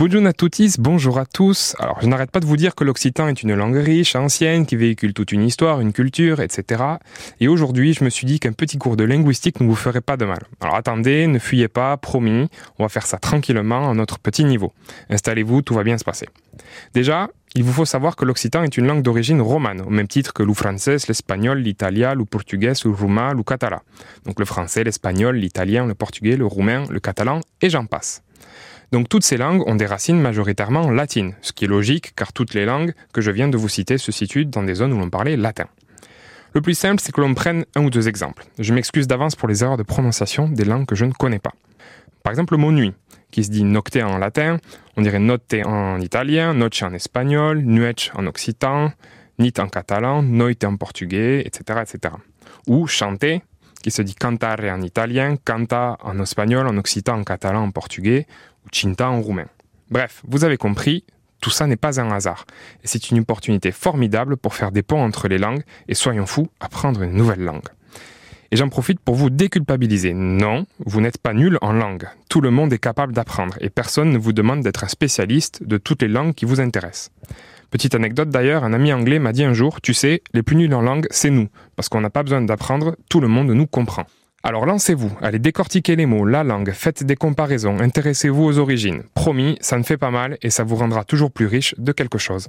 Bonjour à tous, bonjour à tous. Alors, je n'arrête pas de vous dire que l'occitan est une langue riche, ancienne, qui véhicule toute une histoire, une culture, etc. Et aujourd'hui, je me suis dit qu'un petit cours de linguistique ne vous ferait pas de mal. Alors attendez, ne fuyez pas, promis, on va faire ça tranquillement à notre petit niveau. Installez-vous, tout va bien se passer. Déjà, il vous faut savoir que l'occitan est une langue d'origine romane, au même titre que le français, l'espagnol, l'italien, le portugais, le roumain, le catalan. Donc le français, l'espagnol, l'italien, le portugais, le roumain, le catalan, et j'en passe. Donc toutes ces langues ont des racines majoritairement latines, ce qui est logique car toutes les langues que je viens de vous citer se situent dans des zones où l'on parlait latin. Le plus simple, c'est que l'on prenne un ou deux exemples. Je m'excuse d'avance pour les erreurs de prononciation des langues que je ne connais pas. Par exemple, le mot nuit, qui se dit nocte en latin, on dirait notte en italien, noche en espagnol, nuech en occitan, nit en catalan, noite en portugais, etc., etc. Ou chanter, qui se dit cantare en italien, canta en espagnol, en occitan, en catalan, en portugais, ou cinta en roumain. Bref, vous avez compris, tout ça n'est pas un hasard. Et c'est une opportunité formidable pour faire des ponts entre les langues et soyons fous, apprendre une nouvelle langue. Et j'en profite pour vous déculpabiliser. Non, vous n'êtes pas nul en langue. Tout le monde est capable d'apprendre et personne ne vous demande d'être un spécialiste de toutes les langues qui vous intéressent. Petite anecdote d'ailleurs, un ami anglais m'a dit un jour, tu sais, les plus nuls en langue, c'est nous, parce qu'on n'a pas besoin d'apprendre, tout le monde nous comprend. Alors lancez-vous, allez décortiquer les mots, la langue, faites des comparaisons, intéressez-vous aux origines. Promis, ça ne fait pas mal et ça vous rendra toujours plus riche de quelque chose.